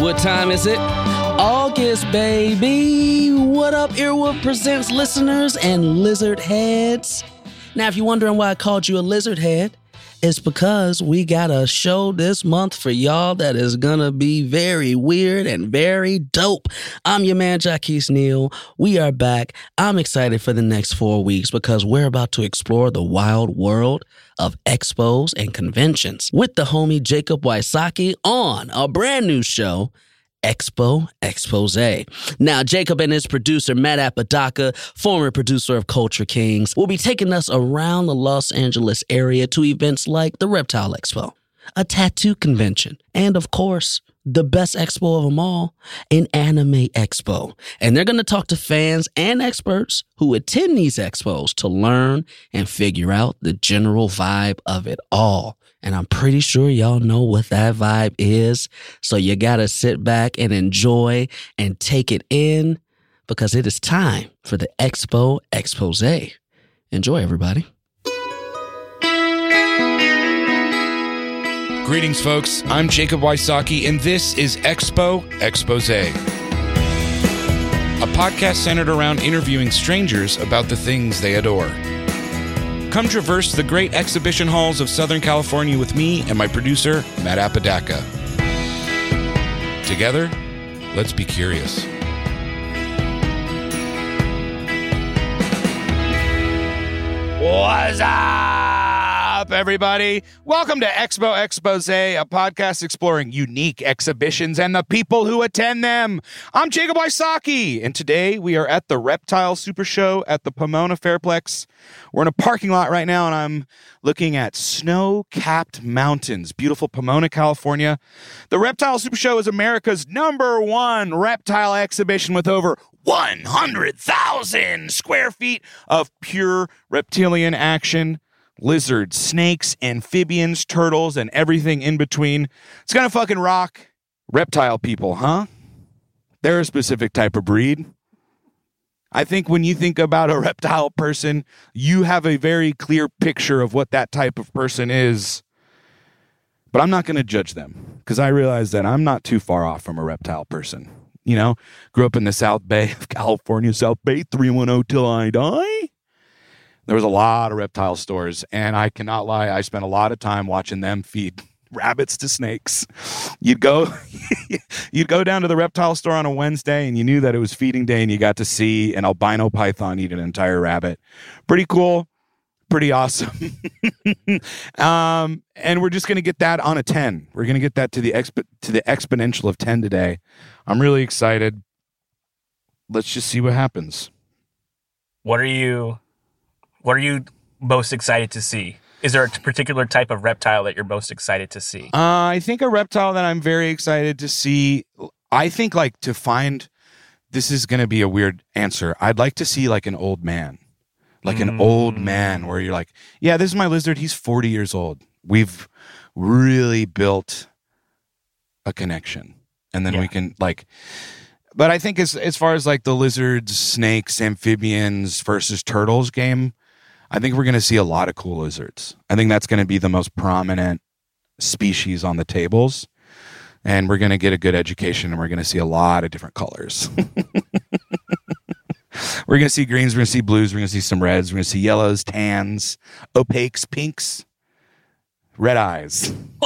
What time is it? August, baby. What up, Earwolf Presents listeners and lizard heads? Now, if you're wondering why I called you a lizard head, it's because we got a show this month for y'all that is gonna be very weird and very dope. I'm your man, Jaquise Neal. We are back. I'm excited for the next four weeks because we're about to explore the wild world of expos and conventions with the homie Jacob Wysocki on a brand new show. Expo Expose. Now, Jacob and his producer, Matt Apodaca, former producer of Culture Kings, will be taking us around the Los Angeles area to events like the Reptile Expo, a tattoo convention, and of course, the best expo of them all, an anime expo. And they're going to talk to fans and experts who attend these expos to learn and figure out the general vibe of it all. And I'm pretty sure y'all know what that vibe is. So you got to sit back and enjoy and take it in because it is time for the Expo Expose. Enjoy, everybody. Greetings, folks. I'm Jacob Wysocki, and this is Expo Expose, a podcast centered around interviewing strangers about the things they adore. Come traverse the great exhibition halls of Southern California with me and my producer, Matt Apodaca. Together, let's be curious. What's up, everybody? Welcome to Expo Expose, a podcast exploring unique exhibitions and the people who attend them. I'm Jacob Wysocki, and today we are at the Reptile Super Show at the Pomona Fairplex. We're in a parking lot right now, and I'm looking at snow capped mountains, beautiful Pomona, California. The Reptile Super Show is America's number one reptile exhibition with over 100,000 square feet of pure reptilian action. Lizards, snakes, amphibians, turtles, and everything in between. It's gonna fucking rock. Reptile people, huh? They're a specific type of breed. I think when you think about a reptile person, you have a very clear picture of what that type of person is. But I'm not going to judge them because I realize that I'm not too far off from a reptile person. You know, grew up in the South Bay of California, South Bay 310 till I die. There was a lot of reptile stores, and I cannot lie, I spent a lot of time watching them feed rabbits to snakes. You'd go you'd go down to the reptile store on a Wednesday and you knew that it was feeding day and you got to see an albino python eat an entire rabbit. Pretty cool, pretty awesome. um, and we're just going to get that on a 10. We're going to get that to the exp- to the exponential of 10 today. I'm really excited. Let's just see what happens. What are you what are you most excited to see? Is there a particular type of reptile that you're most excited to see? Uh, I think a reptile that I'm very excited to see. I think like to find. This is going to be a weird answer. I'd like to see like an old man, like an old man, where you're like, yeah, this is my lizard. He's 40 years old. We've really built a connection, and then we can like. But I think as as far as like the lizards, snakes, amphibians versus turtles game, I think we're going to see a lot of cool lizards. I think that's going to be the most prominent species on the tables. And we're going to get a good education and we're going to see a lot of different colors. we're going to see greens, we're going to see blues, we're going to see some reds, we're going to see yellows, tans, opaques, pinks, red eyes.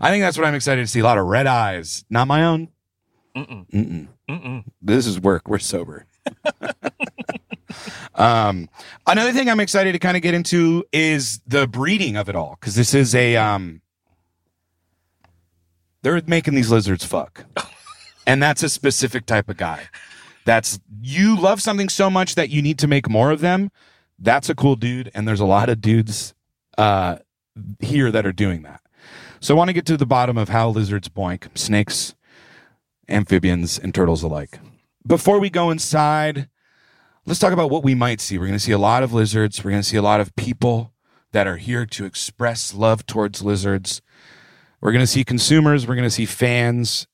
I think that's what I'm excited to see. A lot of red eyes. Not my own. Mm-mm. Mm-mm. Mm-mm. This is work. We're sober. um, another thing I'm excited to kind of get into is the breeding of it all because this is a um, they're making these lizards fuck, and that's a specific type of guy. That's you love something so much that you need to make more of them. That's a cool dude, and there's a lot of dudes uh, here that are doing that. So I want to get to the bottom of how lizards boink, snakes, amphibians, and turtles alike. Before we go inside, let's talk about what we might see. We're going to see a lot of lizards. We're going to see a lot of people that are here to express love towards lizards. We're going to see consumers. We're going to see fans,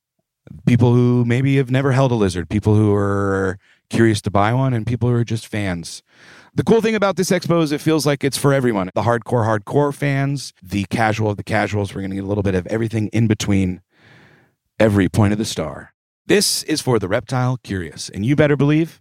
people who maybe have never held a lizard, people who are curious to buy one, and people who are just fans. The cool thing about this expo is it feels like it's for everyone. The hardcore, hardcore fans, the casual of the casuals. We're going to get a little bit of everything in between every point of the star. This is for the reptile curious. And you better believe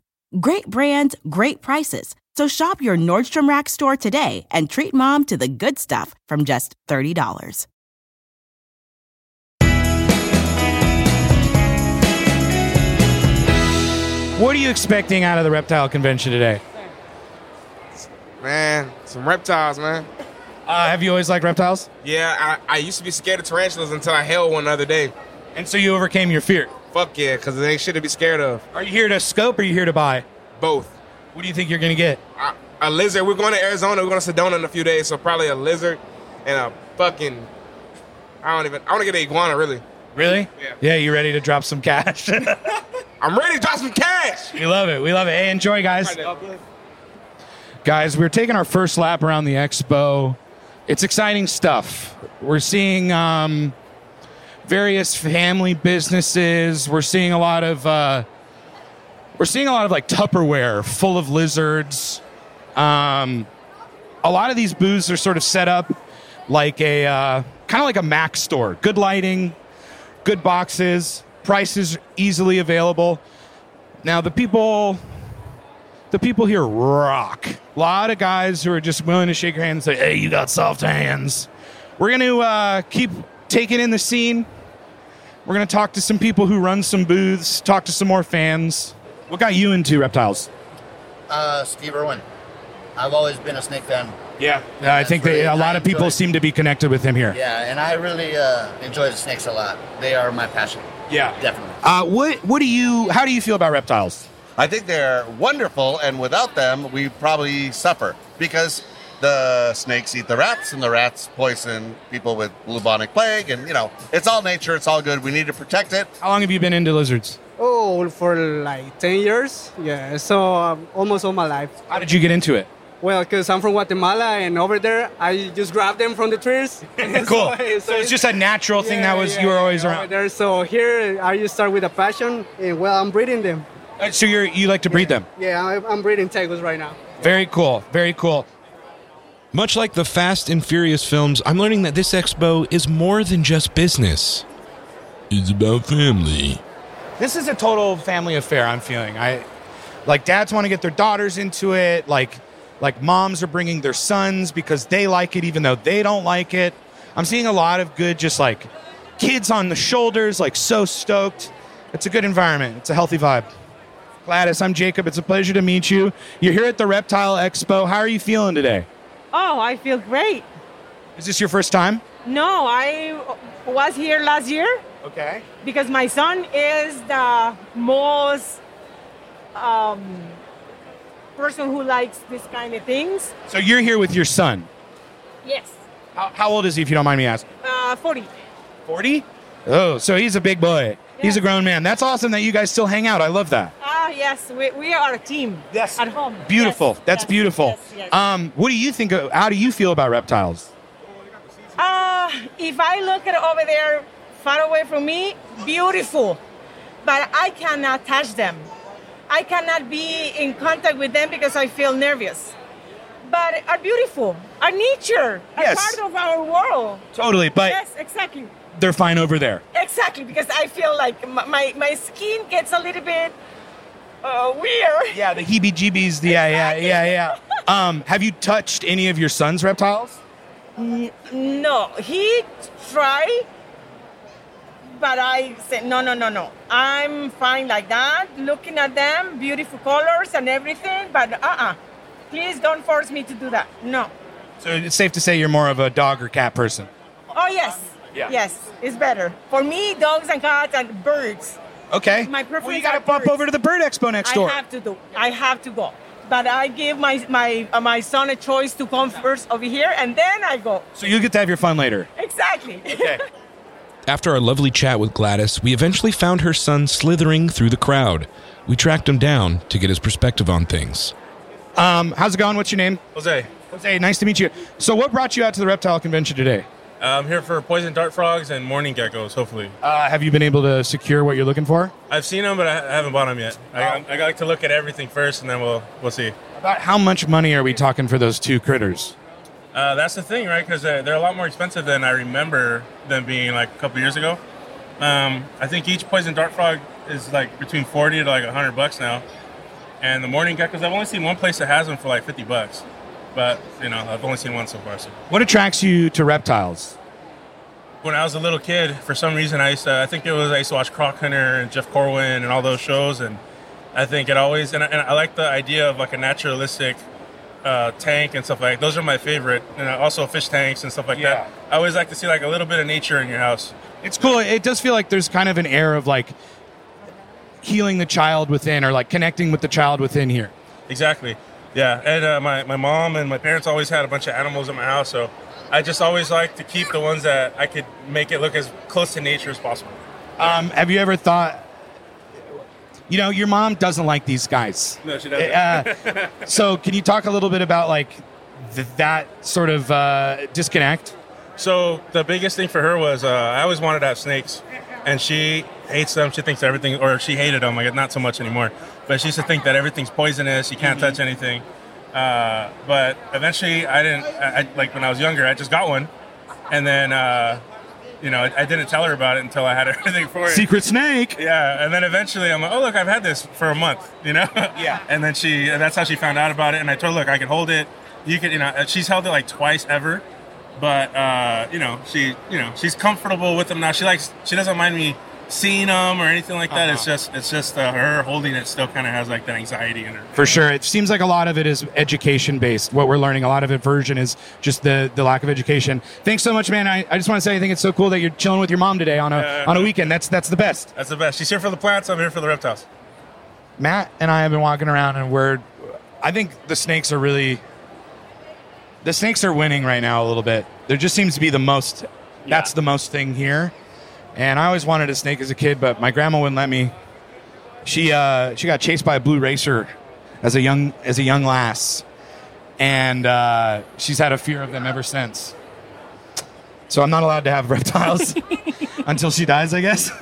Great brands, great prices. So shop your Nordstrom Rack store today and treat mom to the good stuff from just $30. What are you expecting out of the reptile convention today? Man, some reptiles, man. Uh, have you always liked reptiles? Yeah, I, I used to be scared of tarantulas until I held one the other day. And so you overcame your fear. Fuck yeah, because it ain't shit to be scared of. Are you here to scope or are you here to buy? Both. What do you think you're going to get? A lizard. We're going to Arizona. We're going to Sedona in a few days, so probably a lizard and a fucking. I don't even. I want to get an iguana, really. Really? Yeah. Yeah, you ready to drop some cash? I'm ready to drop some cash. we love it. We love it. Hey, enjoy, guys. Guys, we're taking our first lap around the expo. It's exciting stuff. We're seeing um, various family businesses. We're seeing a lot of uh, we're seeing a lot of like Tupperware full of lizards. Um, a lot of these booths are sort of set up like a uh, kind of like a Mac store. Good lighting, good boxes, prices easily available. Now the people the people here rock. A lot of guys who are just willing to shake your hand and say, "Hey, you got soft hands." We're going to uh, keep taking in the scene. We're going to talk to some people who run some booths, talk to some more fans. What got you into reptiles? Uh, Steve Irwin. I've always been a snake fan. Yeah, I think really- they, a lot I of people enjoy- seem to be connected with him here. Yeah, and I really uh, enjoy the snakes a lot. They are my passion. Yeah. Definitely. Uh, what What do you? How do you feel about reptiles? I think they're wonderful, and without them, we probably suffer because the snakes eat the rats, and the rats poison people with bubonic plague, and you know, it's all nature, it's all good. We need to protect it. How long have you been into lizards? Oh, for like 10 years. Yeah, so um, almost all my life. How did you get into it? Well, because I'm from Guatemala and over there, I just grab them from the trees. cool. So it's just a natural thing that was you were always over around. there. So here, I just start with a passion, and well, I'm breeding them. Uh, So you're you like to breed them? Yeah, I- I'm breeding tegus right now. Very cool. Very cool. Much like the Fast and Furious films, I'm learning that this expo is more than just business. It's about family. This is a total family affair. I'm feeling. I like dads want to get their daughters into it. Like like moms are bringing their sons because they like it, even though they don't like it. I'm seeing a lot of good, just like kids on the shoulders, like so stoked. It's a good environment. It's a healthy vibe. Gladys, I'm Jacob. It's a pleasure to meet you. You're here at the Reptile Expo. How are you feeling today? Oh, I feel great. Is this your first time? No, I was here last year Okay. because my son is the most um, person who likes this kind of things. So you're here with your son. Yes. How, how old is he, if you don't mind me asking? Uh, 40. 40? Oh, so he's a big boy. He's a grown man. That's awesome that you guys still hang out. I love that. Ah, yes, we, we are a team. Yes. At home. Beautiful. Yes, That's yes, beautiful. yes, yes. Um, what do you think? Of, how do you feel about reptiles? Uh, if I look at over there far away from me, beautiful. But I cannot touch them. I cannot be in contact with them because I feel nervous. But are beautiful. Are nature. Yes. A part of our world. Totally, but yes, exactly. They're fine over there. Exactly, because I feel like my, my, skin gets a little bit uh, weird. Yeah, the heebie-jeebies. The, yeah, yeah, yeah, yeah. Um, have you touched any of your son's reptiles? N- no, he tried, but I said, no, no, no, no. I'm fine like that, looking at them, beautiful colors and everything, but uh-uh. Please don't force me to do that. No. So it's safe to say you're more of a dog or cat person. Oh, yes. Yeah. Yes, it's better. For me, dogs and cats and birds. Okay. My preference Well, you got to are bump birds. over to the Bird Expo next door. I have to do. I have to go. But I give my my uh, my son a choice to come first over here, and then I go. So you get to have your fun later. Exactly. Okay. After our lovely chat with Gladys, we eventually found her son slithering through the crowd. We tracked him down to get his perspective on things. Um, how's it going? What's your name? Jose. Jose, nice to meet you. So, what brought you out to the reptile convention today? I'm here for poison dart frogs and mourning geckos, hopefully. Uh, have you been able to secure what you're looking for? I've seen them, but I I haven't bought them yet. I, I like to look at everything first, and then we'll we'll see. About how much money are we talking for those two critters? Uh, that's the thing, right? Because they're, they're a lot more expensive than I remember them being like a couple years ago. Um, I think each poison dart frog is like between 40 to like 100 bucks now. And the mourning geckos, I've only seen one place that has them for like 50 bucks. But, you know, I've only seen one so far. So. What attracts you to reptiles? When I was a little kid, for some reason, I used to, I think it was, I used to watch Croc Hunter and Jeff Corwin and all those shows. And I think it always, and I, and I like the idea of like a naturalistic uh, tank and stuff like Those are my favorite. And also fish tanks and stuff like that. I always like to see like a little bit of nature in your house. It's cool. It does feel like there's kind of an air of like healing the child within or like connecting with the child within here. Exactly. Yeah. And uh, my, my mom and my parents always had a bunch of animals in my house. So I just always like to keep the ones that I could make it look as close to nature as possible. Um, have you ever thought, you know, your mom doesn't like these guys. No, she doesn't. Uh, so can you talk a little bit about like th- that sort of uh, disconnect? So the biggest thing for her was uh, I always wanted to have snakes, and she hates them. She thinks everything, or she hated them. Like not so much anymore, but she used to think that everything's poisonous. You can't touch anything. Uh, but eventually, I didn't. I, I, like when I was younger, I just got one, and then uh, you know I, I didn't tell her about it until I had everything for it. Secret snake. Yeah, and then eventually I'm like, oh look, I've had this for a month, you know. Yeah. And then she, and that's how she found out about it. And I told her, look, I can hold it. You can, you know, she's held it like twice ever, but uh, you know, she, you know, she's comfortable with them now. She likes, she doesn't mind me seeing them or anything like that. It's just, it's just uh, her holding it still kind of has like that anxiety in her. For sure. It seems like a lot of it is education based. What we're learning, a lot of aversion is just the, the lack of education. Thanks so much, man. I, I just want to say I think it's so cool that you're chilling with your mom today on a Uh, on a weekend. That's that's the best. That's the best. She's here for the plants. I'm here for the reptiles. Matt and I have been walking around and we're I think the snakes are really the snakes are winning right now a little bit. There just seems to be the most that's the most thing here. And I always wanted a snake as a kid, but my grandma wouldn't let me. She uh, she got chased by a blue racer as a young as a young lass, and uh, she's had a fear of them ever since. So I'm not allowed to have reptiles until she dies, I guess.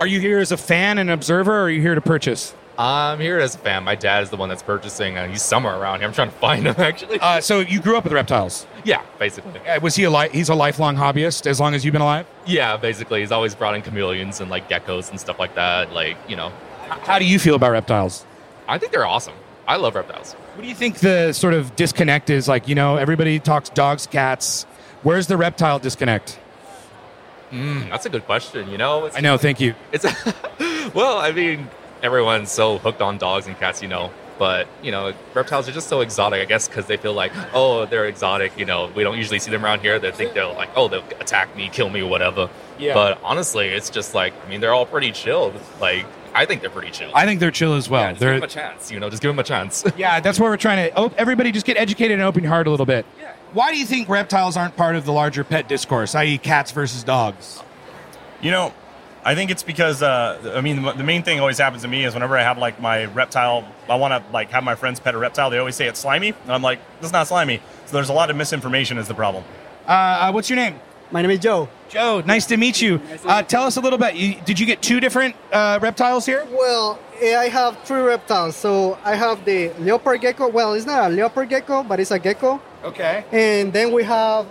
are you here as a fan and observer, or are you here to purchase? I'm here as a fan. My dad is the one that's purchasing, and he's somewhere around here. I'm trying to find him actually. Uh, so you grew up with reptiles. Yeah, basically. Uh, was he a li- he's a lifelong hobbyist as long as you've been alive? Yeah, basically. He's always brought in chameleons and like geckos and stuff like that. Like you know, How do you feel about reptiles? I think they're awesome. I love reptiles. What do you think the sort of disconnect is? Like, you know, everybody talks dogs, cats. Where's the reptile disconnect? Mm, that's a good question. You know, I know. Thank you. It's well, I mean, everyone's so hooked on dogs and cats. You know, But you know, reptiles are just so exotic. I guess because they feel like, oh, they're exotic. You know, we don't usually see them around here. They think they're like, oh, they'll attack me, kill me, whatever. Yeah. But honestly, it's just like, I mean, they're all pretty chill. Like, I think they're pretty chill. I think they're chill as well. Yeah, just they're give them a chance. You know, just give them a chance. yeah, that's what we're trying to. Oh, everybody, just get educated and open your heart a little bit. Yeah. Why do you think reptiles aren't part of the larger pet discourse, i.e., cats versus dogs? You know, I think it's because uh, I mean the, the main thing always happens to me is whenever I have like my reptile, I want to like have my friends pet a reptile. They always say it's slimy, and I'm like, it's not slimy. So there's a lot of misinformation is the problem. Uh, uh, what's your name? My name is Joe. Joe, nice to meet you. Uh, tell us a little bit. You, did you get two different uh, reptiles here? Well, eh, I have three reptiles. So I have the leopard gecko. Well, it's not a leopard gecko, but it's a gecko. Okay. And then we have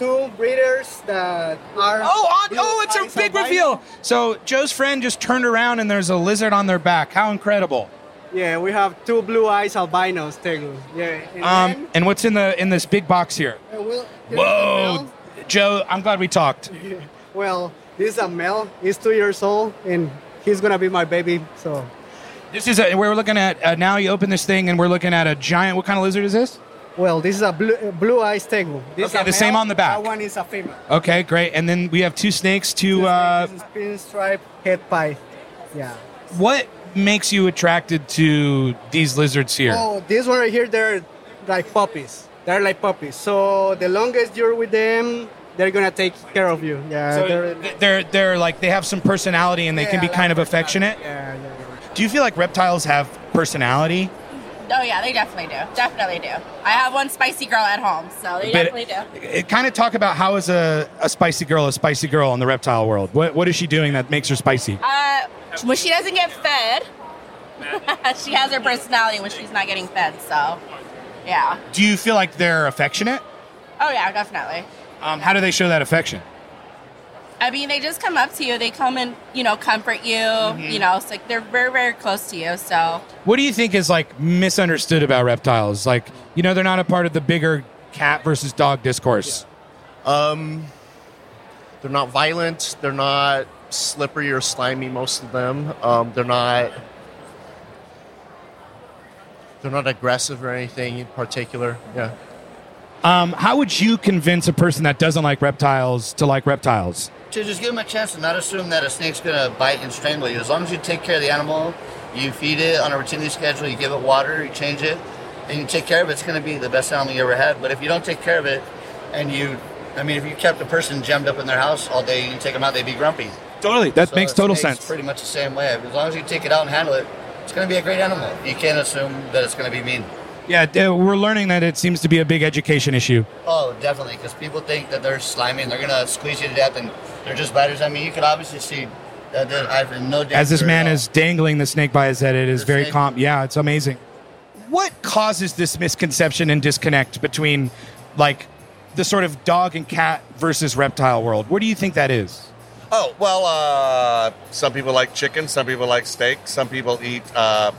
two breeders that are. Oh, on, oh, it's a big reveal. So Joe's friend just turned around and there's a lizard on their back. How incredible! Yeah, we have two blue eyes albinos, tegu. Yeah. And Um, and what's in the in this big box here? uh, well, Whoa, Joe! I'm glad we talked. well, this is a male. He's two years old, and he's gonna be my baby. So. This is a, we're looking at uh, now. You open this thing and we're looking at a giant. What kind of lizard is this? Well, this is a blue, uh, blue eyes tegu. This is Okay, the same on the back. That one is a female. Okay, great. And then we have two snakes. Two. Uh, pinstripe head pie. Yeah. what makes you attracted to these lizards here? Oh, this one right here, they're like puppies. They're like puppies. So the longest you're with them, they're gonna take care of you. Yeah. So they're, they're they're like they have some personality and they can be Yeah, kind of affectionate. yeah, yeah. Do you feel like reptiles have personality? Oh yeah, they definitely do. Definitely do. I have one spicy girl at home, so they But- definitely do. It, kind of talk about how is a, a spicy girl a spicy girl in the reptile world? What what is she doing that makes her spicy? Uh, when she doesn't get fed, she has her personality when she's not getting fed. So, yeah. Do you feel like they're affectionate? Oh yeah, definitely. Um, how do they show that affection? I mean, they just come up to you. They come and you know comfort you. Mm-hmm. You know, it's like they're very very close to you. So What do you think is like misunderstood about reptiles? Like you know they're not a part of the bigger cat versus dog discourse. Um, they're not violent. They're not slippery or slimy. Most of them. Um, they're not. They're not aggressive or anything in particular. Yeah. Um, how would you convince a person that doesn't like reptiles to like reptiles? To just give them a chance and not assume that a snake's going to bite and strangle you. As long as you take care of the animal, you feed it on a routine schedule, you give it water, you change it, and you take care of it, it's going to be the best animal you ever had. But if you don't take care of it, and you, I mean, if you kept a person gemmed up in their house all day, you take them out, they'd be grumpy. Totally, that So makes total sense. Pretty much the same way. As long as you take it out and handle it, it's going to be a great animal. You can't assume that it's going to be mean. Yeah, we're learning that it seems to be a big education issue. Oh, definitely, because people think that they're slimy and they're gonna squeeze you to death, and they're just biters. I mean, you could obviously see that there- I have no danger. As this man is dangling the snake by his head, it is very snake- calm. Yeah, it's amazing. What causes this misconception and disconnect between, like, the sort of dog and cat versus reptile world? Where do you think that is? Oh well, uh, some people like chicken, some people like steak, some people eat uh,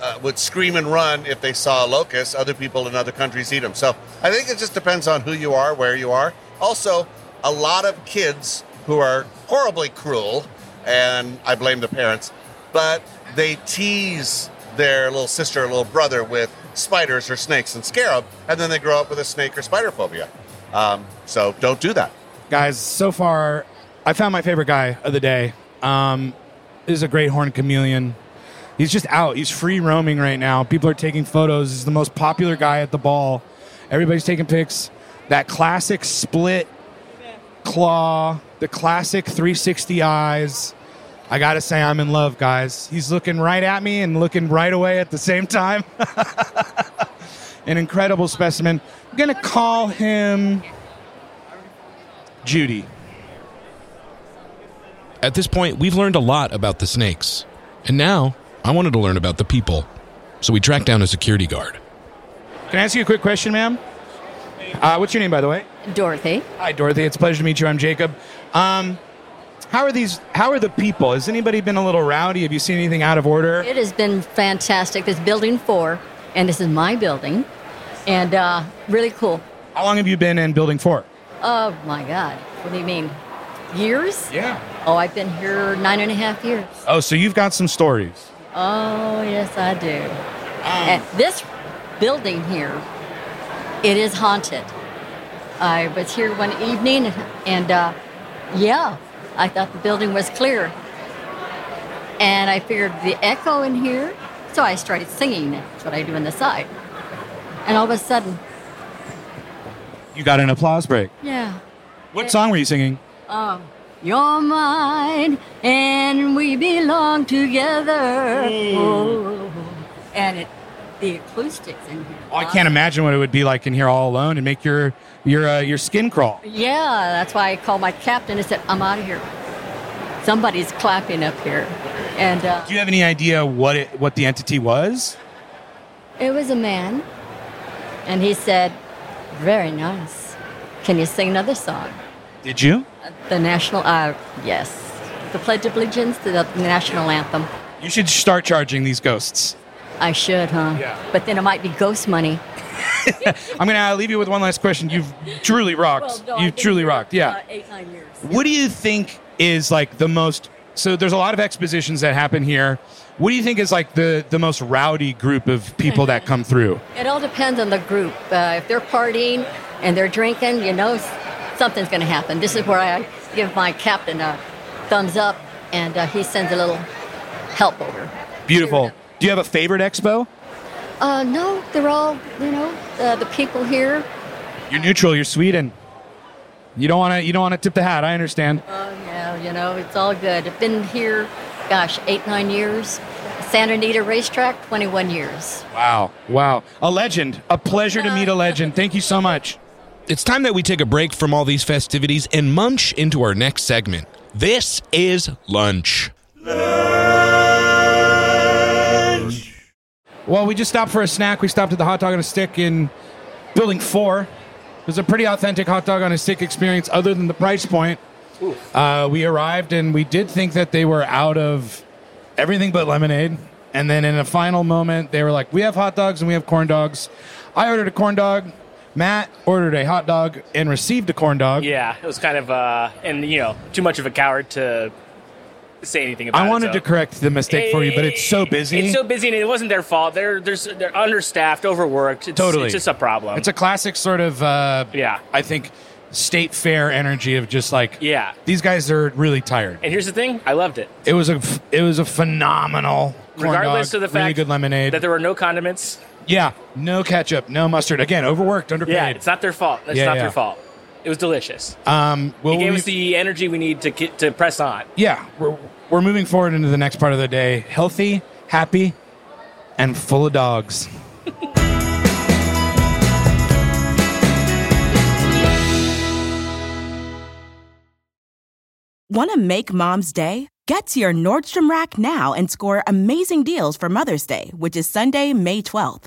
uh, would scream and run if they saw a locust. Other people in other countries eat them. So I think it just depends on who you are, where you are. Also, a lot of kids who are horribly cruel, and I blame the parents, but they tease their little sister or little brother with spiders or snakes and them, and then they grow up with a snake or spider phobia. Um, so don't do that. Guys, so far, I found my favorite guy of the day. Um, this is a great horned chameleon. He's just out. He's free roaming right now. People are taking photos. He's the most popular guy at the ball. Everybody's taking pics. That classic split claw, the classic 360 eyes. I gotta say, I'm in love, guys. He's looking right at me and looking right away at the same time. An incredible specimen. I'm gonna call him Judy. At this point, we've learned a lot about the snakes. And now, I wanted to learn about the people. So we tracked down a security guard. Can I ask you a quick question, ma'am? Uh, what's your name, by the way? Dorothy. Hi, Dorothy. It's a pleasure to meet you. I'm Jacob. Um, how are these? How are the people? Has anybody been a little rowdy? Have you seen anything out of order? It has been fantastic. This building four, and this is my building, and uh, really cool. How long have you been in Building Four? Oh my God. What do you mean? Years? Yeah. Oh, I've been here nine and a half years. Oh, so you've got some stories. Oh, yes, I do. And this building here, it is haunted. I was here one evening, and uh, yeah, I thought the building was clear. And I figured the echo in here, so I started singing. That's what I do on the side. And all of a sudden, You got an applause break. yeah, What song were you singing? um, you're mine, and we belong together. Oh. And it, the acoustics in here. Oh, I can't imagine what it would be like in here all alone and make your your uh, your skin crawl. Yeah, that's why I called my captain and said, I'm out of here. Somebody's clapping up here. And uh, Do you have any idea what it what the entity was? it was a man. And he said, Very nice. Can you sing another song? Did you? The national, uh, yes. The Pledge of Allegiance, the, the national anthem. You should start charging these ghosts. I should, huh? Yeah. But then it might be ghost money. I'm gonna leave you with one last question. You've truly rocked. Well, no, You've truly rocked. Yeah. eight, nine years. What do you think is like the most? So there's a lot of expositions that happen here. What do you think is like the the most rowdy group of people that come through? It all depends on the group. Uh, if they're partying and they're drinking, you know something's going to happen. This is where I give my captain a thumbs up, and uh, he sends a little help over. Beautiful. Do you have a favorite expo? Uh, no, they're all, you know, uh, the people here. You're neutral. You're Sweden. You don't want to. You don't want to tip the hat. I understand. Oh, yeah, you know, it's all good. I've been here, gosh, eight, nine years. Santa Anita Racetrack, 21 years. Wow. Wow. A legend. A pleasure to meet a legend. Thank you so much. It's time that we take a break from all these festivities and munch into our next segment. This is lunch. Lunch. Well, we just stopped for a snack. We stopped at the hot dog on a stick in building four. It was a pretty authentic hot dog on a stick experience, other than the price point. Uh, we arrived and we did think that they were out of everything but lemonade. And then in a final moment, they were like, "We have hot dogs and we have corn dogs." I ordered a corn dog. Matt ordered a hot dog and received a corn dog. Yeah, it was kind of, uh, and you know, too much of a coward to say anything about it. I wanted so. to correct the mistake for you, but it's so busy. It's so busy, and it wasn't their fault. They're they're, they're understaffed, overworked. It's, Totally. it's just a problem. It's a classic sort of, uh, Yeah. I think, state fair energy of just like, yeah. these guys are really tired. And here's the thing: I loved it, It was a it was a phenomenal, corn regardless dog, of the really fact good lemonade. that there were no condiments. Yeah, no ketchup, no mustard. Again, overworked, underpaid. Yeah, it's not their fault. It's Yeah, not yeah. their fault. It was delicious. Um, well, it gave we- us the energy we need to get, to press on. yeah, we're, we're moving forward into the next part of the day. Healthy, happy, and full of dogs. Want to make mom's day? Get to your Nordstrom Rack now and score amazing deals for Mother's Day, which is Sunday, May 12th.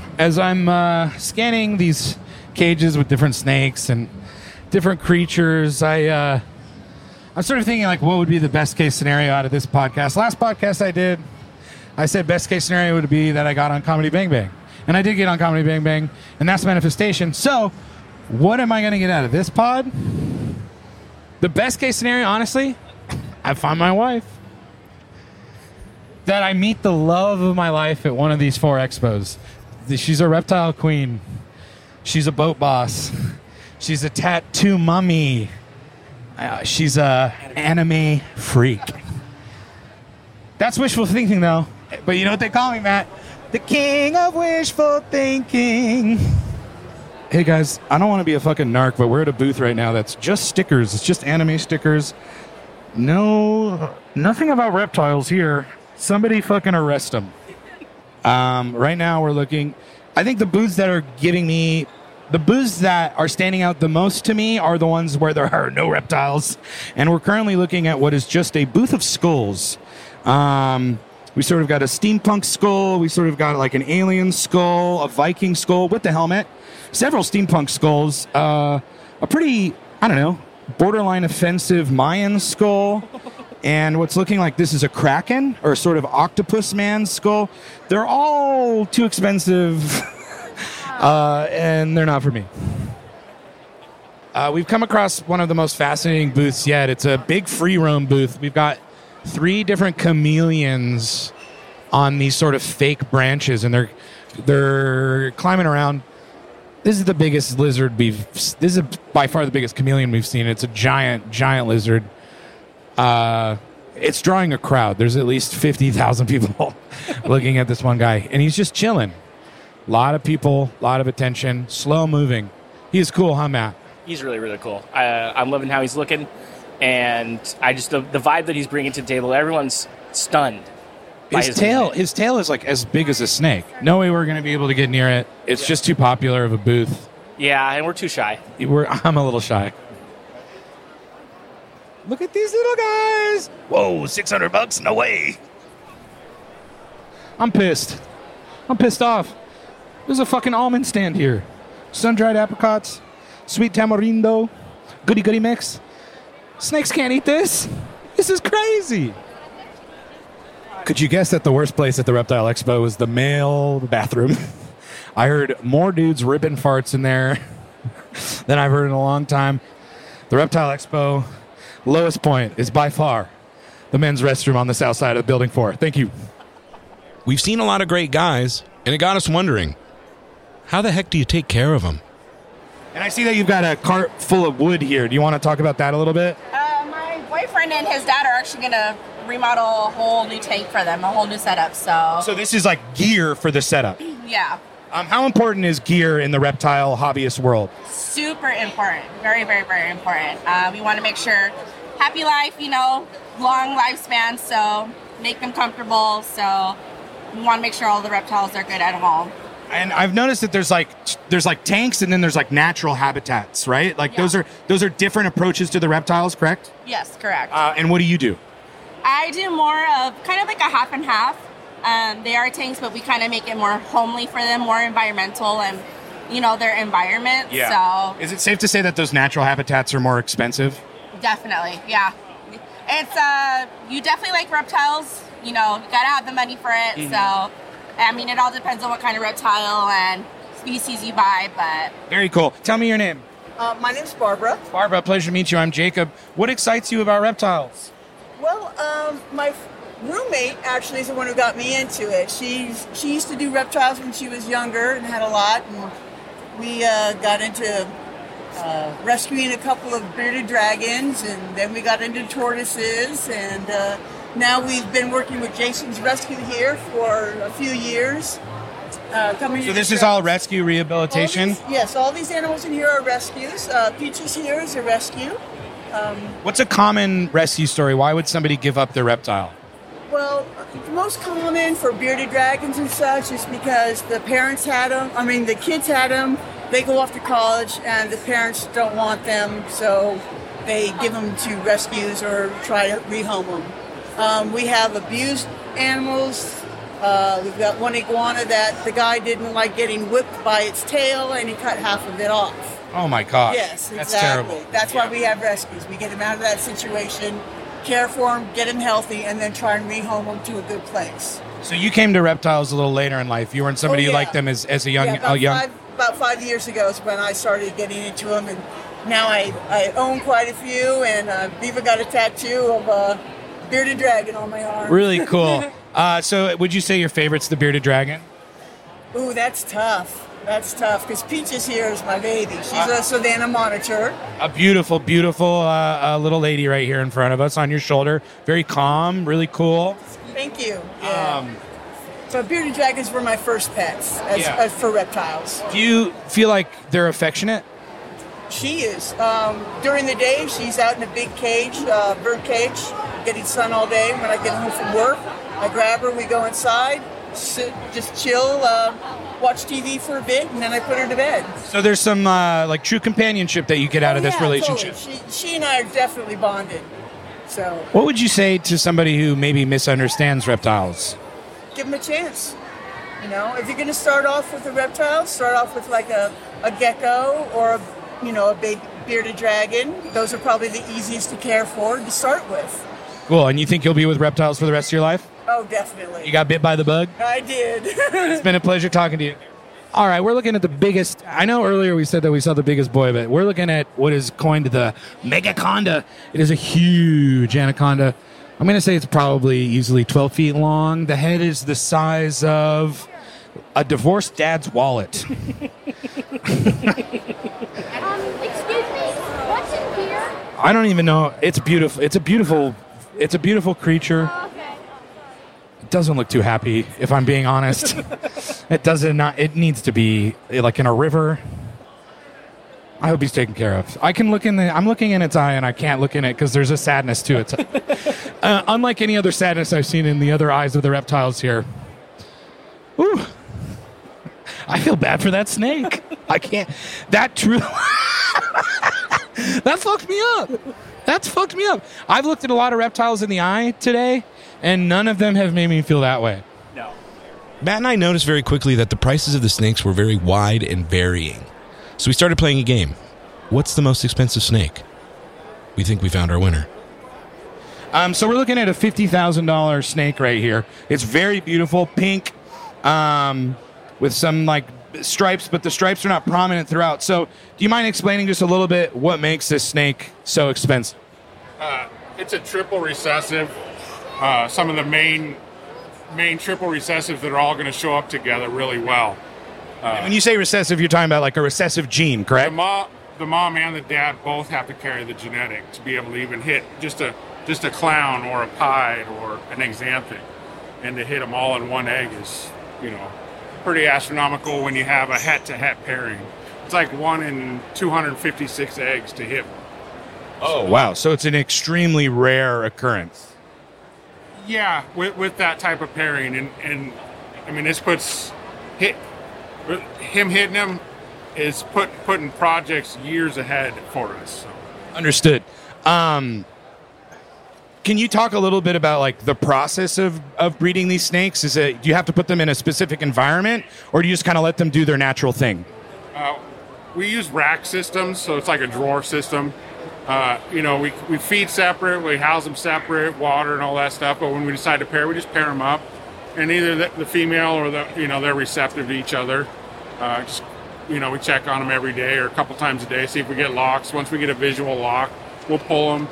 as I'm uh, scanning these cages with different snakes and different creatures, I uh, I'm sort of thinking like, what would be the best case scenario out of this podcast? Last podcast I did, I said best case scenario would be that I got on Comedy Bang Bang, and I did get on Comedy Bang Bang, and that's manifestation. So, what am I going to get out of this pod? The best case scenario, honestly, I find my wife that I meet the love of my life at one of these four expos. She's a reptile queen. She's a boat boss. She's a tattoo mummy. Uh, she's a anime freak. That's wishful thinking, though. But you know what they call me, Matt? The king of wishful thinking. Hey guys, I don't want to be a fucking narc, but we're at a booth right now that's just stickers. It's just anime stickers. No, nothing about reptiles here. Somebody fucking arrest them. Um, right now we're looking. I think the booths that are giving me the booths that are standing out the most to me are the ones where there are no reptiles, and we're currently looking at what is just a booth of skulls. Um, We sort of got a steampunk skull. We sort of got like an alien skull, a Viking skull with the helmet, several steampunk skulls, uh, a pretty, I don't know, borderline offensive Mayan skull, and what's looking like this is a kraken or sort of octopus man skull. They're all too expensive, uh, and they're not for me. Uh, we've come across one of the most fascinating booths yet. It's a big free roam booth. We've got three different chameleons on these sort of fake branches, and they're they're climbing around. This is the biggest lizard we've. This is by far the biggest chameleon we've seen. It's a giant, giant lizard. Uh, it's drawing a crowd. There's at least fifty thousand people looking at this one guy, and he's just chilling. A lot of people, a lot of attention, slow moving. He's cool, huh, Matt? He's really, really cool. Uh, I'm loving how he's looking, and I just the, the vibe that he's bringing to the table. Everyone's stunned. by His tail, his tail is like as big as a snake. No way we're going to be able to get near it. It's just too popular of a booth. Yeah, and we're too shy. We're, I'm a little shy. Look at these little guys. Whoa, 600 bucks? No way. I'm pissed. I'm pissed off. There's a fucking almond stand here. Sun dried apricots, sweet tamarindo, goody goody mix. Snakes can't eat this. This is crazy. Could you guess that the worst place at the Reptile Expo was the male bathroom? I heard more dudes ripping farts in there than I've heard in a long time. The Reptile Expo lowest point is by far the men's restroom on the south side of building four. Thank you. We've seen a lot of great guys, and it got us wondering how the heck do you take care of them? And I see that you've got a cart full of wood here. Do you want to talk about that a little bit? Uh, my boyfriend and his dad are actually gonna remodel a whole new tank for them, a whole new setup. So, So this is like gear for the setup. yeah, Um, how important is gear in the reptile hobbyist world? super important. Very, very, very important. Uh, we want to make sure happy life, you know, long lifespan. So make them comfortable. So we want to make sure all the reptiles are good at home. And I've noticed that there's like there's like tanks and then there's like natural habitats, right? Like those are those are different approaches to the reptiles, correct? Yes, correct. Uh, and what do you do? I do more of kind of like a half and half. Um, they are tanks, but we kind of make it more homely for them, more environmental, and you know their environment. So Is it safe to say that those natural habitats are more expensive? definitely, yeah. It's uh, you definitely like reptiles. You know, you gotta have the money for it. Mhm. So, I mean, it all depends on what kind of reptile and species you buy, but Very cool. Tell me your name. Uh, my name's Barbara. Barbara, pleasure to meet you. I'm Jacob. What excites you about reptiles? Well, um, my f- roommate actually is the one who got me into it. She's she used to do reptiles when she was younger and had a lot, and we uh, got into uh, rescuing a couple of bearded dragons, and then we got into tortoises, and uh, now we've been working with Jason's Rescue here for a few years. Uh, coming So this is all rescue rehabilitation. all these- yes, all these animals in here are rescues. Uh, Peaches here is a rescue. Um, What's a common rescue story? Why would somebody give up their reptile? Well, the most common for bearded dragons and such is because the parents had them. I mean, the kids had them. They go off to college, and the parents don't want them, so they give them to rescues or try to rehome them. Um, we have abused animals. Uh, we've got one iguana that the guy didn't like getting whipped by its tail, and he cut half of it off. Oh my god. Yes, That's exactly. terrible. That's why we have rescues. We get them out of that situation, care for them, get them healthy, and then try and rehome them to a good place. So you came to reptiles a little later in life. You weren't somebody Oh, who liked them as, as a young yeah, about, a young five, about five years ago is when I started getting into them, and now I, I own quite a few, and I've even got a tattoo of a bearded dragon on my arm. Really cool. uh, so would you say your favorite's the bearded dragon? Ooh, that's tough. That's tough because Peaches here is my baby. She's Uh, a Savannah monitor. A beautiful, beautiful uh, uh, little lady right here in front of us on your shoulder. Very calm, really cool. Thank you. Yeah. Um, but bearded dragons were my first pets as, Yeah. as for reptiles. do you feel like they're affectionate? She is. Um, during the day, she's out in a big cage, uh, bird cage, getting sun all day. When I get home from work, I grab her, we go inside, sit, just chill, uh, watch TV for a bit, and then I put her to bed. So there's some uh, like true companionship that you get out of Oh, this yeah, relationship. totally. She, she and I are definitely bonded. So What would you say to somebody who maybe misunderstands reptiles? give them a chance. You know, if you're going to start off with a reptile, start off with like a, a gecko or a, you know a big bearded dragon. Those are probably the easiest to care for to start with. Cool. And you think you'll be with reptiles for the rest of your life? Oh, definitely. You got bit by the bug? I did. It's been a pleasure talking to you. All right, we're looking at the biggest. I know earlier we said that we saw the biggest boy, but we're looking at what is coined the megaconda. It is a huge anaconda. I'm going to say it's probably easily 12 feet long. The head is the size of a divorced dad's wallet. Um, excuse me, what's in here? I don't even know. It's beautiful. It's a beautiful. It's a beautiful creature. It doesn't look too happy, if I'm being honest. it doesn't. Not. It needs to be like in a river. I hope he's taken care of. I can look in the. I'm looking in its eye, and I can't look in it because there's a sadness to it. uh, unlike any other sadness I've seen in the other eyes of the reptiles here. Ooh. I feel bad for that snake. I can't. That true. that fucked me up. That's fucked me up. I've looked at a lot of reptiles in the eye today, and none of them have made me feel that way. No. Matt and I noticed very quickly that the prices of the snakes were very wide and varying. So we started playing a game. What's the most expensive snake? We think we found our winner. Um, so we're looking at a fifty thousand dollars snake right here. It's very beautiful, pink, um, with some like stripes, but the stripes are not prominent throughout. So, do you mind explaining just a little bit what makes this snake so expensive? Uh, it's a triple recessive. Uh, some of the main main triple recessives that are all going to show up together really well. Uh, when you say recessive, you're talking about like a recessive gene, correct? the mom, the mom and the dad both have to carry the genetic to be able to even hit just a just a clown or a pied or an axanthic, and to hit them all in one egg is you know pretty astronomical when you have a het to het pairing. It's like one in 256 eggs to hit. Oh wow! So it's an extremely rare occurrence. Yeah, with, with that type of pairing, and, and I mean, this puts hit him hitting him is put putting projects years ahead for us. So. Understood. Um, can you talk a little bit about like the process of, of breeding these snakes? Is it do you have to put them in a specific environment, or do you just kind of let them do their natural thing? Uh, we use rack systems, so it's like a drawer system. Uh, you know, we, we feed separate, we house them separate, water and all that stuff. But when we decide to pair, we just pair them up, and either the, the female or the you know they're receptive to each other. Uh, just you know, we check on them every day or a couple times a day, see if we get locks. Once we get a visual lock, we'll pull them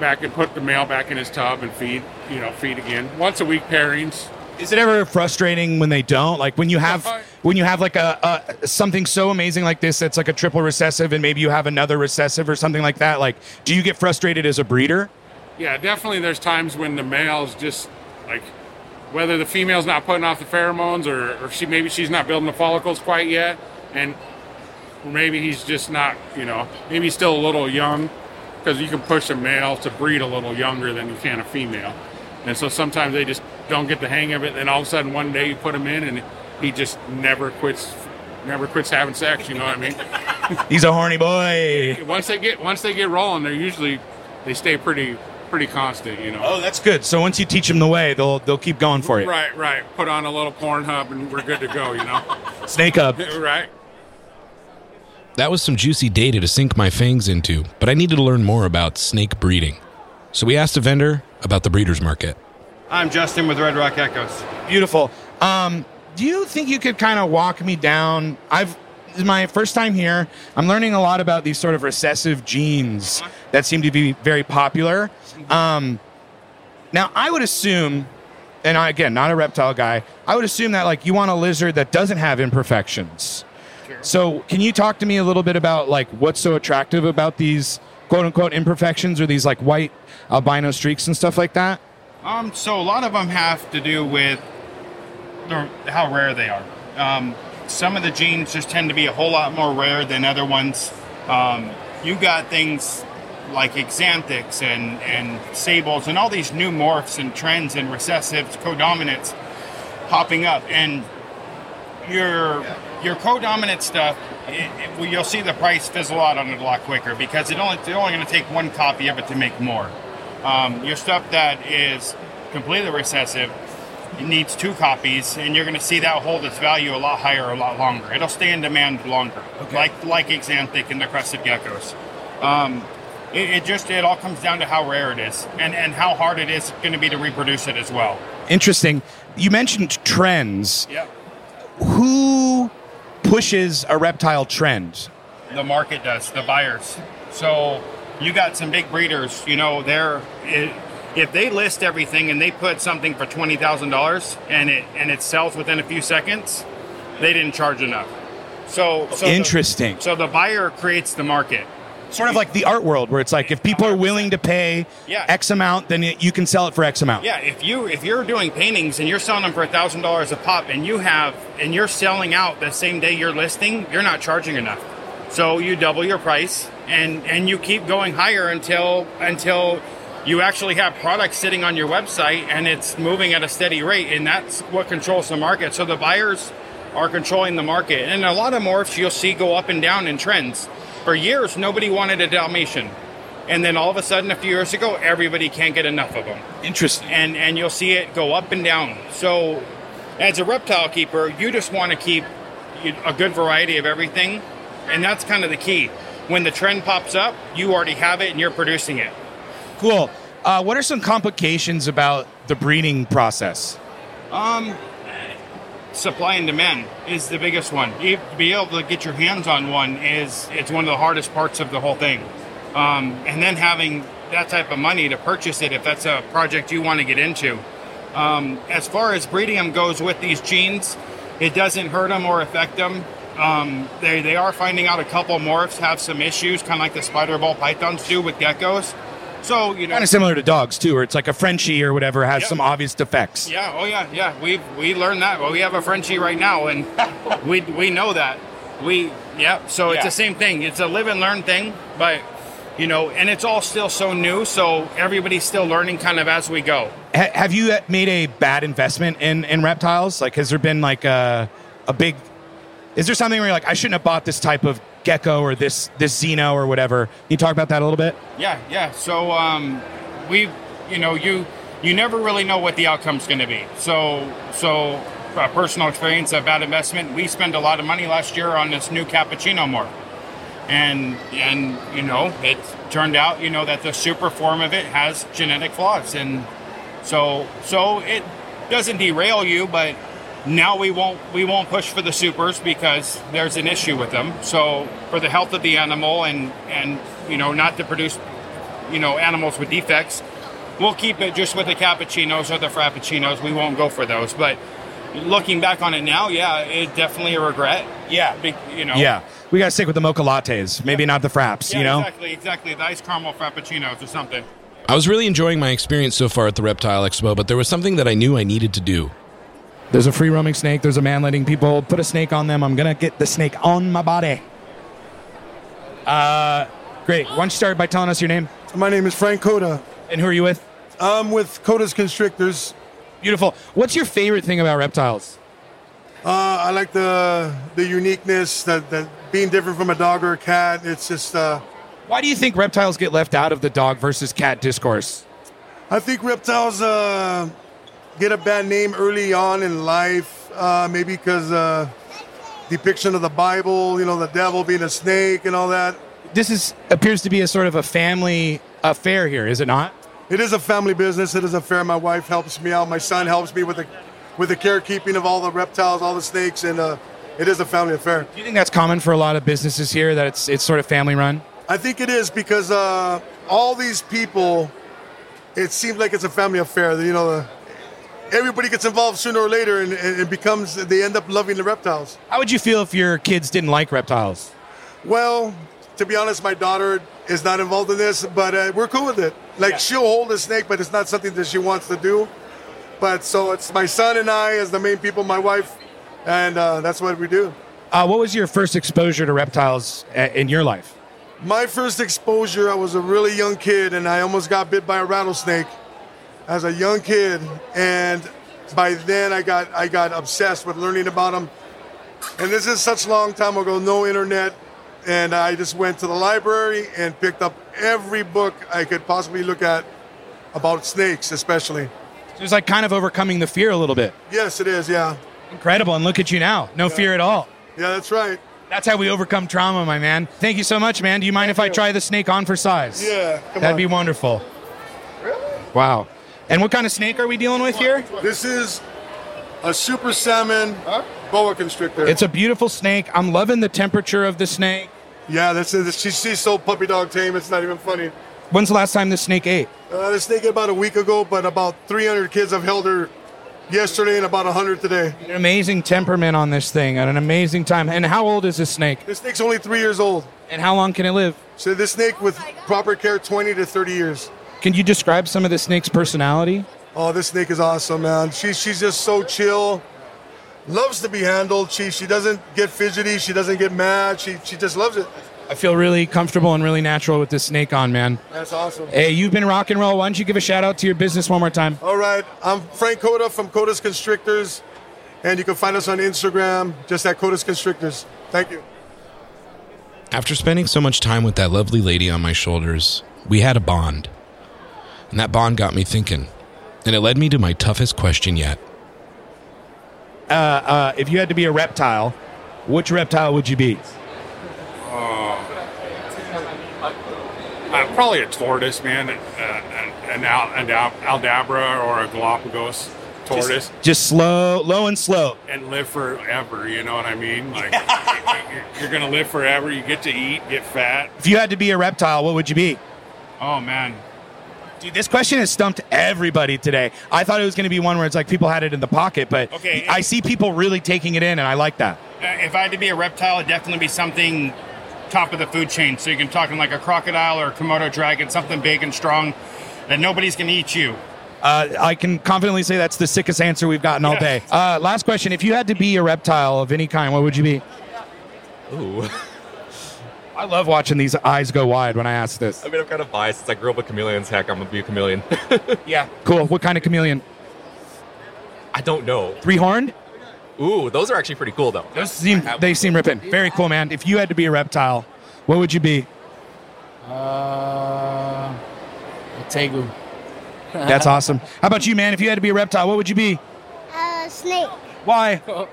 back and put the male back in his tub and feed. You know, feed again. Once a week pairings. Is it ever frustrating when they don't? Like when you have when you have like a, a something so amazing like this that's like a triple recessive, and maybe you have another recessive or something like that. Like, do you get frustrated as a breeder? Yeah, definitely. There's times when the male's just like whether the female's not putting off the pheromones or, or she maybe she's not building the follicles quite yet, and maybe he's just not. You know, maybe he's still a little young because you can push a male to breed a little younger than you can a female, and so sometimes they just don't get the hang of it. And all of a sudden, one day you put them in, and he just never quits. Never quits having sex. You know what I mean? He's a horny boy. once they get once they get rolling, they're usually they stay pretty pretty constant. You know. Oh, that's good. So once you teach them the way, they'll they'll keep going for you. Right, right. Put on a little porn hub and we're good to go. You know. Snake up. right. That was some juicy data to sink my fangs into, but I needed to learn more about snake breeding. So we asked a vendor about the breeder's market. I'm Justin with Red Rock Echoes. Beautiful. Um, do you think you could kind of walk me down? I've this is my first time here. I'm learning a lot about these sort of recessive genes that seem to be very popular. Um, now, I would assume, and I, again, not a reptile guy, I would assume that like you want a lizard that doesn't have imperfections. So, can you talk to me a little bit about like what's so attractive about these quote unquote imperfections or these like white albino streaks and stuff like that? Um, so a lot of them have to do with how rare they are. Um, some of the genes just tend to be a whole lot more rare than other ones. Um, you got things like axanthics and, and sables and all these new morphs and trends and recessives, codominants popping up. And your your codominant stuff, it, it, well, you'll see the price fizzle out on it a lot quicker because it only, it's only going to take one copy of it to make more. Um, your stuff that is completely recessive, it needs two copies, and you're going to see that hold its value a lot higher, a lot longer. It'll stay in demand longer, like like Xanthic and the crested geckos. Um, it, it just it all comes down to how rare it is, and and how hard it is going to be to reproduce it as well. Interesting. You mentioned trends. Yep. Who pushes a reptile trend? the market does, the buyers. So you got some big breeders, you know, they're if they list everything and they put something for twenty thousand dollars and it and it sells within a few seconds, they didn't charge enough. So, so the- Interesting. so the buyer creates the market. Sort of like the art world, where it's like if people are willing to pay Yeah. X amount, then it, you can sell it for X amount. Yeah, if you if you're doing paintings and you're selling them for thousand dollars a pop, and you have and you're selling out the same day you're listing, you're not charging enough. So you double your price, and and you keep going higher until until you actually have products sitting on your website and it's moving at a steady rate, and that's what controls the market. So the buyers are controlling the market, and a lot of morphs you'll see go up and down in trends. For years, nobody wanted a Dalmatian. And then all of a sudden, a few years ago, everybody can't get enough of them. Interesting. And and you'll see it go up and down. So, as a reptile keeper, you just want to keep a good variety of everything, and that's kind of the key. When the trend pops up, you already have it and you're producing it. Cool. Uh, what are some complications about the breeding process? Um, supply and demand is the biggest one. You, to be able to get your hands on one is it's one of the hardest parts of the whole thing. Um, and then having that type of money to purchase it if that's a project you want to get into. Um, as far as breeding them goes with these genes, it doesn't hurt them or affect them. Um, they, they are finding out a couple morphs have some issues, kind of like the spider ball pythons do with geckos. So, you know, Kind of similar to dogs too, where it's like a Frenchie or whatever has some obvious defects. Yeah, oh yeah, yeah. We we learned that. Well, we have a Frenchie right now, and we we know that. We yeah. So it's the same thing. It's a live and learn thing, but you know, and it's all still so new. So everybody's still learning kind of as we go. Ha- have you uh, made a bad investment in, in reptiles? Like, has there been like a, a big? Is there something where you're like, I shouldn't have bought this type of gecko or this this xeno or whatever? Can you talk about that a little bit? Yeah, yeah. So um, we, you know, you you never really know what the outcome's going to be. So so uh, personal experience, a bad investment. We spent a lot of money last year on this new cappuccino morph, and and you know it turned out you know that the super form of it has genetic flaws, and so so it doesn't derail you, but now we won't we won't push for the supers because there's an issue with them. So for the health of the animal and and you know not to produce you know animals with defects, we'll keep it just with the cappuccinos or the frappuccinos. We won't go for those. But looking back on it now, yeah, it's definitely a regret. Yeah, Be, you know. Yeah, we gotta stick with the mocha lattes, maybe not the fraps. Yeah, you know. exactly, exactly. The ice caramel frappuccinos or something. I was really enjoying my experience so far at the Reptile Expo, but there was something that I knew I needed to do. There's a free roaming snake. There's a man letting people put a snake on them. I'm gonna get the snake on my body. Uh, great. Why don't you start by telling us your name? My name is Frank Coda. And who are you with? I'm with Coda's Constrictors. Beautiful. What's your favorite thing about reptiles? Uh, I like the the uniqueness, that that being different from a dog or a cat. It's just. Uh, Why do you think reptiles get left out of the dog versus cat discourse? I think reptiles uh, get a bad name early on in life, uh, maybe because uh, depiction of the Bible, you know, the devil being a snake and all that. This is appears to be a sort of a family affair here, is it not? It is a family business. It is a fair. My wife helps me out. My son helps me with the with the carekeeping of all the reptiles, all the snakes, and uh, it is a family affair. Do you think that's common for a lot of businesses here? That it's it's sort of family run. I think it is because uh, all these people, it seems like it's a family affair. You know, everybody gets involved sooner or later, and, and it becomes they end up loving the reptiles. How would you feel if your kids didn't like reptiles? Well, to be honest, my daughter is not involved in this, but uh, we're cool with it. Like she'll hold a snake, but it's not something that she wants to do. But so it's my son and I as the main people, my wife, and uh, that's what we do. Uh, what was your first exposure to reptiles uh, in your life? My first exposure, I was a really young kid, and I almost got bit by a rattlesnake as a young kid. And by then, I got I got obsessed with learning about them. And this is such a long time ago, no internet, and I just went to the library and picked up every book I could possibly look at about snakes, especially. It was like kind of overcoming the fear a little bit. Yes, it is. Yeah. Incredible. And look at you now. No fear at all. Yeah, that's right. That's how we overcome trauma, my man. Thank you so much, man. Do you mind if I try the snake on for size? Yeah, come That'd on. be wonderful. Really? Wow. And what kind of snake are we dealing with here? This is a super salmon boa constrictor. It's a beautiful snake. I'm loving the temperature of the snake. Yeah, that's it. She, she's so puppy dog tame. It's not even funny. When's the last time this snake ate? Uh, this snake ate about a week ago, but about 300 kids have held her yesterday and about 100 today. An amazing temperament on this thing at an amazing time. And how old is this snake? This snake's only three years old. And how long can it live? So this snake, with proper care, 20 to 30 years. Can you describe some of the snake's personality? Oh, this snake is awesome, man. She, she's just so chill. Loves to be handled. She she doesn't get fidgety. She doesn't get mad. She she just loves it. I feel really comfortable and really natural with this snake on, man. That's awesome. Hey, you've been rock and roll. Why don't you give a shout out to your business one more time? All right, I'm Frank Coda from Coda's Constrictors, and you can find us on Instagram just at Coda's Constrictors. Thank you. After spending so much time with that lovely lady on my shoulders, we had a bond. And that bond got me thinking. And it led me to my toughest question yet. Uh, uh, if you had to be a reptile, which reptile would you be? Uh, uh, probably a tortoise, man, uh, an, an, al, an al, aldabra or a Galapagos tortoise, Just slow, low and slow. and live forever. You know what I mean? Like you're, you're gonna live forever. You get to eat, get fat. If you had to be a reptile, what would you be? Oh man, Dude, this question has stumped everybody today. I thought it was going to be one where it's like people had it in the pocket, but Okay. I see people really taking it in, and I like that. Uh, if I had to be a reptile, it'd definitely be something top of the food chain. So you can talk in like a crocodile or a Komodo dragon, something big and strong that nobody's gonna eat you. Uh, I can confidently say that's the sickest answer we've gotten all day. Uh, last question: If you had to be a reptile of any kind, what would you be? Ooh. I love watching these eyes go wide when I ask this. I mean, I'm kind of biased. Since I grew up with chameleons. Heck, I'm gonna be a chameleon. yeah. Cool. What kind of chameleon? I don't know. Three horned? Ooh, those are actually pretty cool though. Those seem they seem ripping. Very cool, man. If you had to be a reptile, what would you be? Uh, a tegu. That's awesome. How about you, man? If you had to be a reptile, what would you be? Uh, snake. Why?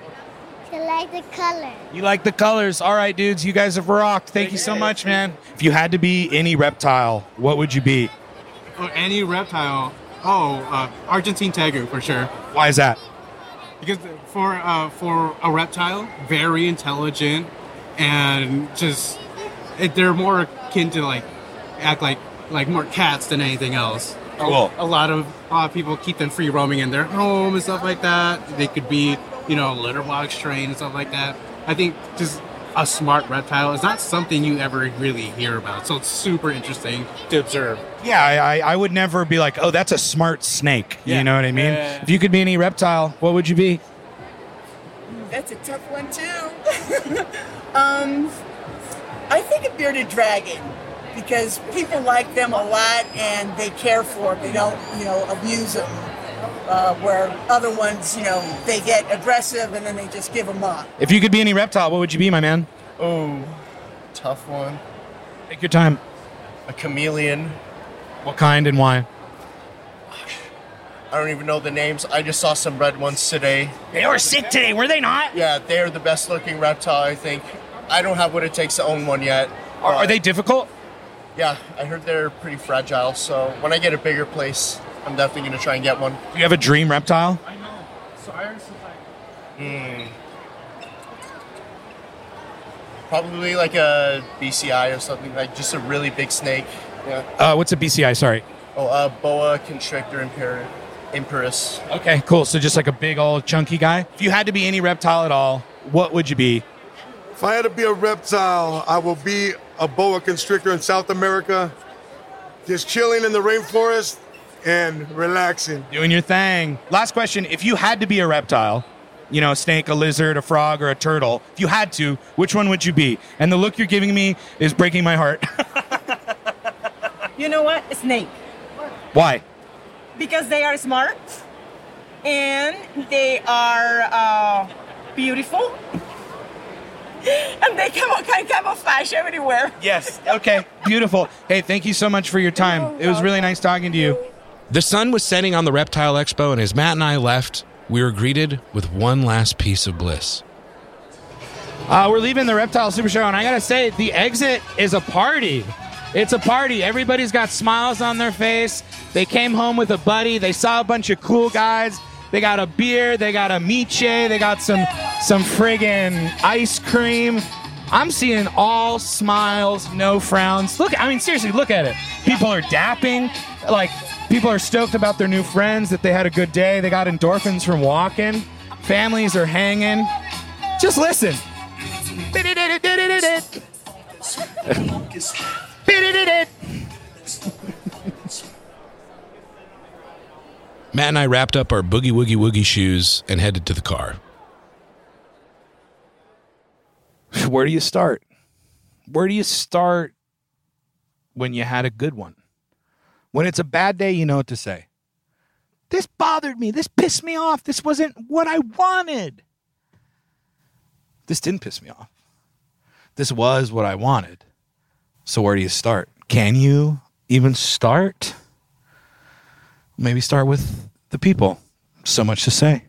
I like the color. You like the colors. All right, dudes. You guys have rocked. Thank you so much, man. If you had to be any reptile, what would you be? Or any reptile. Oh, uh, Argentine tegu for sure. Why is that? Because for uh, for a reptile, very intelligent and just it, they're more akin to like act like like more cats than anything else. A- Cool. A, lot of uh, people keep them free roaming in their home and stuff like that. They could be you know litter box trained and stuff like that. I think just a smart reptile is not something you ever really hear about. So it's super interesting to observe. Yeah, I, I, I would never be like, oh, that's a smart snake. You know what I mean? Yeah. If you could be any reptile, what would you be? That's a tough one too. um, I think a bearded dragon because people like them a lot and they care for them. They don't, you know, abuse them. Uh, where other ones, you know, they get aggressive and then they just give them up. If you could be any reptile, what would you be, my man? Oh, tough one. Take your time. A chameleon. What kind and why? I don't even know the names. I just saw some red ones today. They were sick today, were they not? Yeah, they're the best looking reptile, I think. I don't have what it takes to own one yet. Are, are they difficult? Yeah, I heard they're pretty fragile. So when I get a bigger place, I'm definitely going to try and get one. Do you have a dream reptile? I know. So I'm. Hmm. Probably like a BCI or something, like just a really big snake. Yeah. Uh, what's a BCI? Sorry. Oh, uh, boa constrictor imper- imperus. Okay, cool. So just like a big old chunky guy. If you had to be any reptile at all, what would you be? If I had to be a reptile, I will be a boa constrictor in South America, just chilling in the rainforest and relaxing. Doing your thing. Last question. If you had to be a reptile, you know, a snake, a lizard, a frog, or a turtle, if you had to, which one would you be? And the look you're giving me is breaking my heart. You know what? A snake. Why? Because they are smart and they are uh, beautiful and they can, can camouflage everywhere. Yes. Okay. Beautiful. Hey, thank you so much for your time. It was really nice talking to you. The sun was setting on the Reptile Expo, and as Matt and I left, we were greeted with one last piece of bliss. Uh, we're leaving the Reptile Super Show, and I gotta say, the exit is a party. It's a party. Everybody's got smiles on their face. They came home with a buddy. They saw a bunch of cool guys. They got a beer. They got a miche. They got some some friggin' ice cream. I'm seeing all smiles, no frowns. Look, I mean, seriously, look at it. People are dapping. Like, people are stoked about their new friends, that they had a good day. They got endorphins from walking. Families are hanging. Just listen. Matt and I wrapped up our boogie woogie woogie shoes and headed to the car. Where do you start? Where do you start when you had a good one? When it's a bad day, you know what to say. This bothered me. This pissed me off. This wasn't what I wanted. This didn't piss me off. This was what I wanted. So, where do you start? Can you even start? Maybe start with the people. So much to say.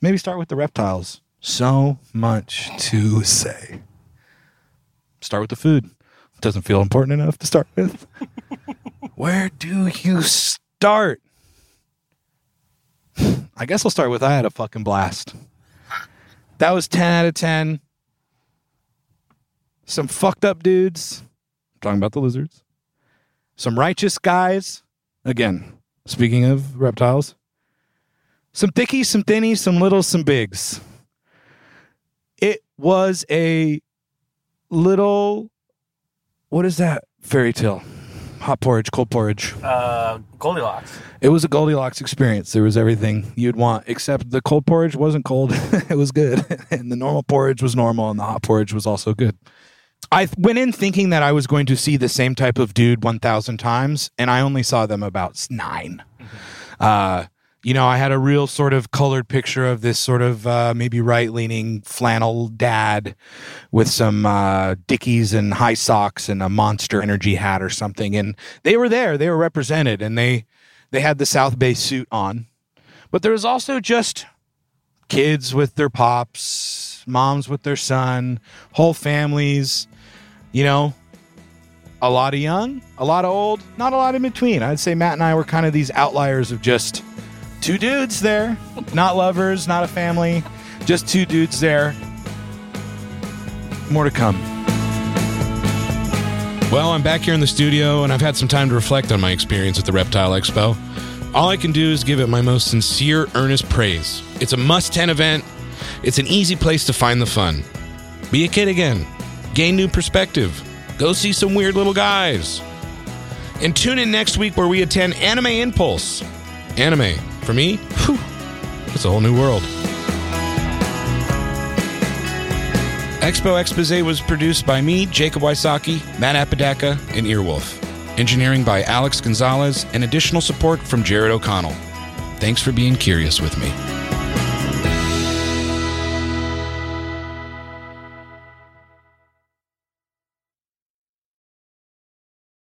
Maybe start with the reptiles. So much to say. Start with the food. Doesn't feel important enough to start with. Where do you start? I guess I'll start with I had a fucking blast. That was 10 out of 10. Some fucked up dudes. I'm talking about the lizards. Some righteous guys. Again, speaking of reptiles. Some thickies, some thinnies, some littles, some bigs. It was a little, what is that fairy tale? Hot porridge, cold porridge. Uh, Goldilocks. It was a Goldilocks experience. There was everything you'd want, except the cold porridge wasn't cold. it was good. And the normal porridge was normal, and the hot porridge was also good. I went in thinking that I was going to see the same type of dude 1,000 times, and I only saw them about s- 9 Uh, you know, I had a real sort of colored picture of this sort of uh, maybe right leaning flannel dad with some uh, Dickies and high socks and a monster energy hat or something. And they were there, they were represented, and they they had the South Bay suit on. But there was also just kids with their pops, moms with their son, whole families, you know, a lot of young, a lot of old, not a lot in between. I'd say Matt and I were kind of these outliers of just two dudes there, not lovers, not a family, just two dudes there. More to come. Well, I'm back here in the studio and I've had some time to reflect on my experience at the Reptile Expo. All I can do is give it my most sincere, earnest praise. It's a must 10 event, it's an easy place to find the fun. Be a kid again, gain new perspective, go see some weird little guys. And tune in next week where we attend Anime Impulse. Anime, for me, whew, it's a whole new world. Expo Expose was produced by me, Jacob Wysocki, Matt Apodaca, and Earwolf. Engineering by Alex Gonzalez, and additional support from Jared O'Connell. Thanks for being curious with me.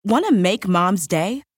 Want to make mom's day?